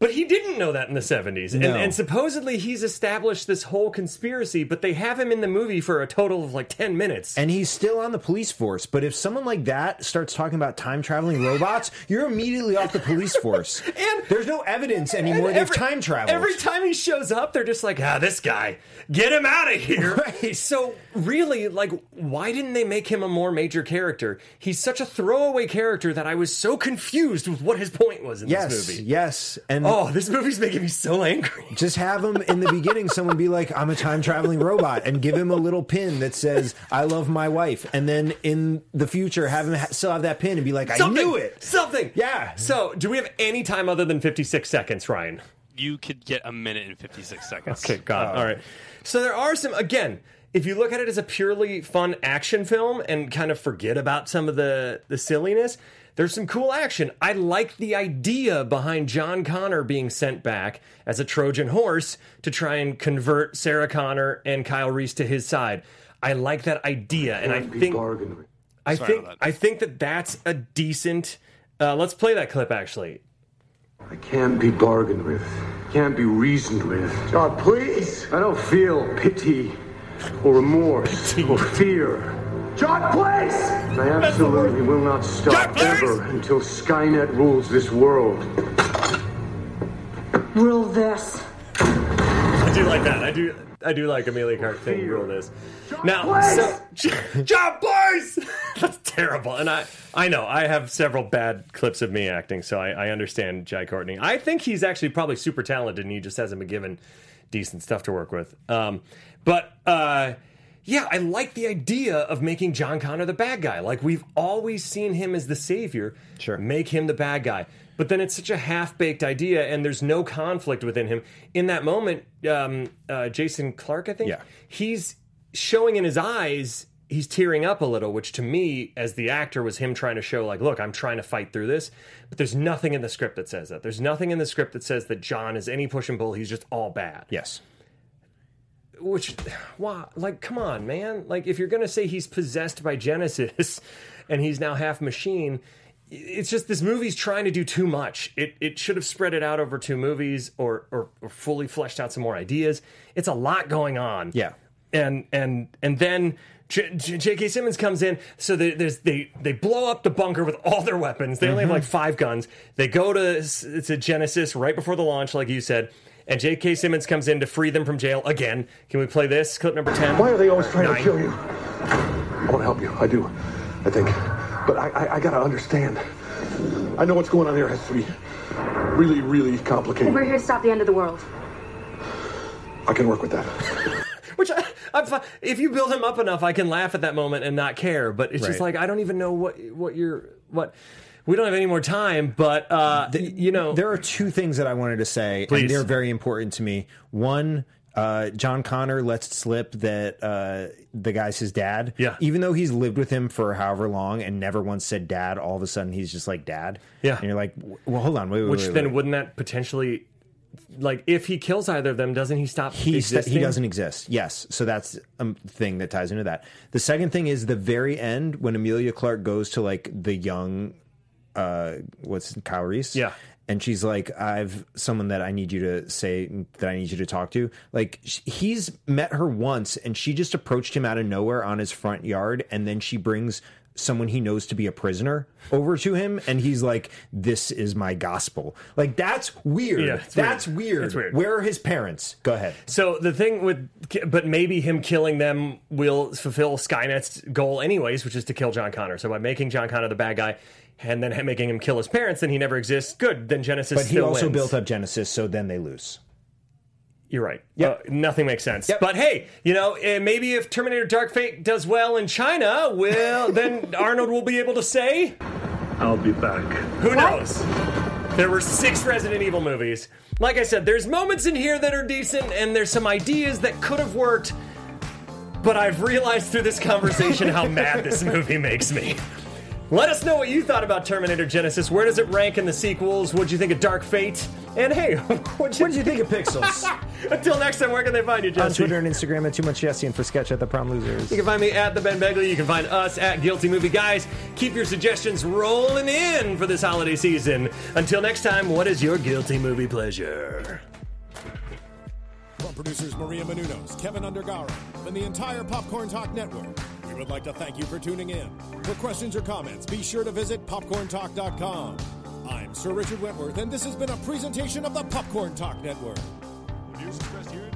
But he didn't know that in the 70s. And, No. and supposedly he's established this whole conspiracy, but they have him in the movie for a total of like 10 minutes. And he's still on the police force. But if someone like that starts talking about time traveling robots, you're immediately off the police force. *laughs* And- there's no evidence anymore they've time traveled. Every time he shows up, they're just like, ah, this guy, get him out of here. *laughs* Right. So, really, like, why didn't they make him a more major character? He's such a throwaway character that I was so confused with what his point was in yes, this movie. yes. And Oh, this movie's making me so angry. just have him in the beginning, someone be like, I'm a time traveling robot, and give him a little pin that says, I love my wife. And then in the future, have him ha- still have that pin and be like, I Something, knew it. Something. Yeah. So, do we have any time other than 56 seconds, Ryan? you could get a minute and 56 seconds. Okay, God. All right. So there are some again. If you look at it as a purely fun action film and kind of forget about some of the the silliness, there's some cool action. I like the idea behind John Connor being sent back as a Trojan horse to try and convert Sarah Connor and Kyle Reese to his side. I like that idea, and I think. I think that. I think that that's a decent. Uh, let's play that clip actually. I can't be bargained with. Can't be reasoned with. God, please. I don't feel pity or remorse or fear. John, please! I absolutely will not stop ever until Skynet rules this world. Rule this. I do like that. I do. I do like Emilia Clarke saying rule this. Now, so, *laughs* John Boyce. *laughs* That's terrible, and I I know I have several bad clips of me acting, so I, I understand Jai Courtney. I think he's actually probably super talented, and he just hasn't been given decent stuff to work with. Um, but uh, yeah, I like the idea of making John Connor the bad guy. Like we've always seen him as the savior. Sure. Make him the bad guy. But then it's such a half baked idea, and there's no conflict within him. In that moment, um, uh, Jason Clarke, I think, Yeah. he's showing in his eyes, he's tearing up a little, which to me, as the actor, was him trying to show, like, look, I'm trying to fight through this. But there's nothing in the script that says that. There's nothing in the script that says that John is any push and pull. He's just all bad Yes. Which wow like come on man like if you're gonna say he's possessed by Genisys *laughs* and he's now half machine it's just this movie's trying to do too much it, it should have spread it out over two movies or, or or fully fleshed out some more ideas it's a lot going on Yeah. and and and then J- J- J.K. Simmons comes in, so they, there's they they blow up the bunker with all their weapons. They only have mm-hmm. like five guns. They go to it's a Genisys right before the launch, like you said, and J.K. Simmons comes in to free them from jail again. Can we play this clip number ten? Why are they always trying Nine. to kill you? I want to help you. I do. I think. But I, I, I gotta understand. I know what's going on here has to be really, really complicated. We're here to stop the end of the world. I can work with that. *laughs* Which I, I'm if you build him up enough, I can laugh at that moment and not care. But it's just like I don't even know what what you're what. We don't have any more time, but uh, you know There are two things that I wanted to say, Please. and they're very important to me. One, uh, John Connor lets slip that uh, the guy's his dad. Yeah. Even though he's lived with him for however long and never once said dad, all of a sudden he's just like dad. Yeah. And you're like, well, hold on, wait, wait, Which wait, then wait. wouldn't that potentially, like, if he kills either of them, doesn't he stop? he st- he doesn't exist. Yes, so that's a thing that ties into that. The second thing is the very end when Emilia Clarke goes to like the young, uh, what's Reese? Yeah. and she's like, "I've someone that I need you to say that I need you to talk to." Like sh- he's met her once, and she just approached him out of nowhere on his front yard, and then she brings someone he knows to be a prisoner over to him and he's like this is my gospel like that's weird Yeah, that's weird. weird. It's weird. where are his parents go ahead So the thing with, but maybe him killing them will fulfill Skynet's goal anyways, which is to kill John Connor. So by making John Connor the bad guy and then making him kill his parents, then he never exists. Good. Then Genisys. But he still also wins. built up Genisys, so then they lose. You're right. Yep. Uh, nothing makes sense. Yep. But hey, you know, eh, maybe if Terminator Dark Fate does well in China, well, *laughs* then Arnold will be able to say, I'll be back. who knows? There were six Resident Evil movies. Like I said, there's moments in here that are decent, and there's some ideas that could have worked. But I've realized through this conversation how *laughs* mad this movie makes me. Let us know what you thought about Terminator Genisys. Where does it rank in the sequels? What'd you think of Dark Fate? And hey, *laughs* what'd you, What did you think of Pixels? *laughs* Until next time, where can they find you, On Twitter and Instagram at Too Much Jesse and for Sketch at The Prom Losers. You can find me at the Ben Begley. You can find us at Guilty Movie Guys. Keep your suggestions rolling in for this holiday season. Until next time, what is your guilty movie pleasure? From producers Maria Menounos, Kevin Undergaro, and the entire Popcorn Talk Network, we would like to thank you for tuning in. For questions or comments, be sure to visit popcorntalk.com. I'm Sir Richard Wentworth, and this has been a presentation of the Popcorn Talk Network. The views expressed here